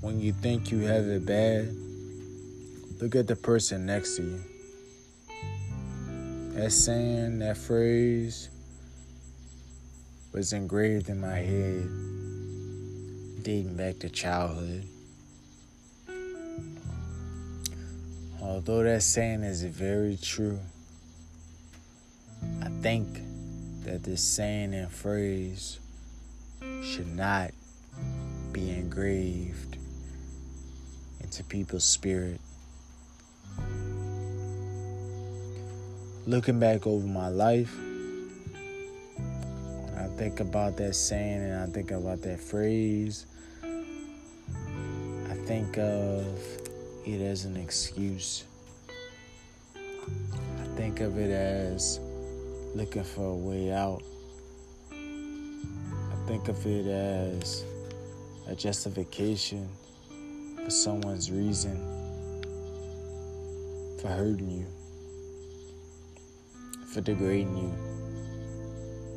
when you think you have it bad, look at the person next to you. That saying, that phrase was engraved in my head dating back to childhood. Although that saying is very true, I think that this saying and phrase should not be engraved into people's spirit. Looking back over my life, I think about that saying and I think about that phrase. I think of it as an excuse. I think of it as looking for a way out. I think of it as a justification for someone's reason for hurting you, for degrading you,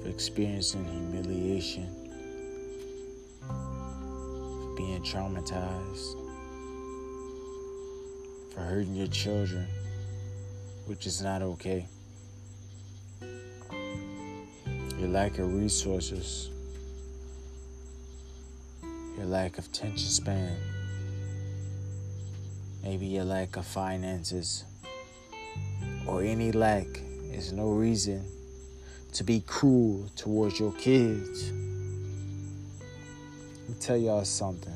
for experiencing humiliation, for being traumatized, for hurting your children, which is not okay. Your lack of resources your lack of attention span, maybe your lack of finances, or any lack is no reason to be cruel towards your kids. Let me tell y'all something.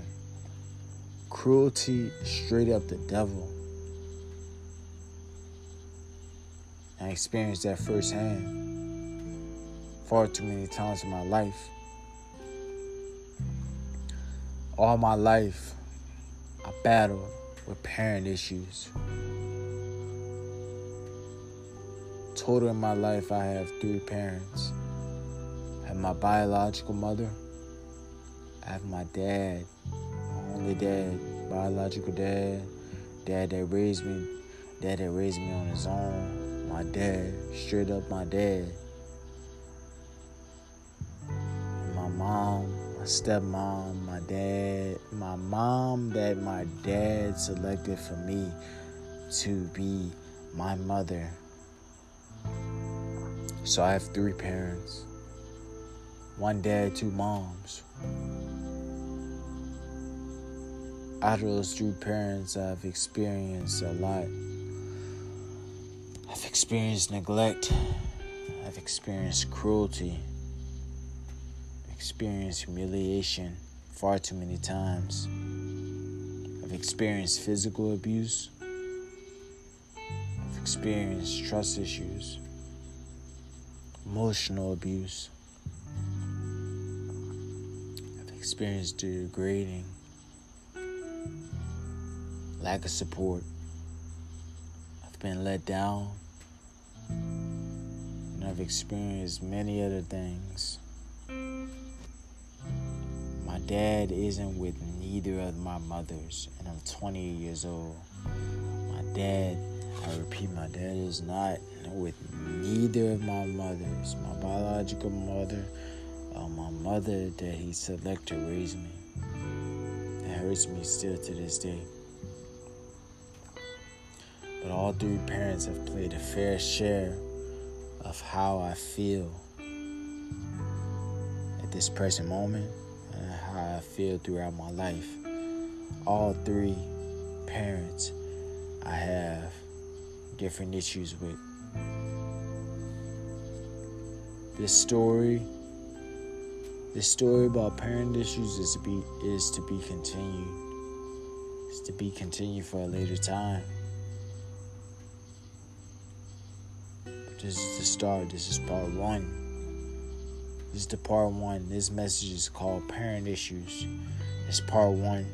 Cruelty straight up the devil. I experienced that firsthand far too many times in my life all my life, I battled with parent issues. Total in my life, I have three parents. I have my biological mother, I have my dad, my only dad, biological dad, dad that raised me, dad that raised me on his own, my dad, straight up my dad. My mom, stepmom, my dad, my mom that my dad selected for me to be my mother. So I have three parents one dad, two moms. Out of those three parents, I've experienced a lot. I've experienced neglect, I've experienced cruelty experienced humiliation far too many times. I've experienced physical abuse. I've experienced trust issues, emotional abuse. I've experienced degrading, lack of support. I've been let down. And I've experienced many other things dad isn't with neither of my mothers, and I'm 20 years old. My dad, I repeat, my dad is not with neither of my mothers, my biological mother or my mother that he selected to raise me. It hurts me still to this day. But all three parents have played a fair share of how I feel at this present moment how I feel throughout my life. All three parents I have different issues with. This story, this story about parent issues is to be is to be continued. Is to be continued for a later time. But This is the start. This is part one. This is the part one. This message is called Parent Issues. It's part one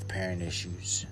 of Parent Issues.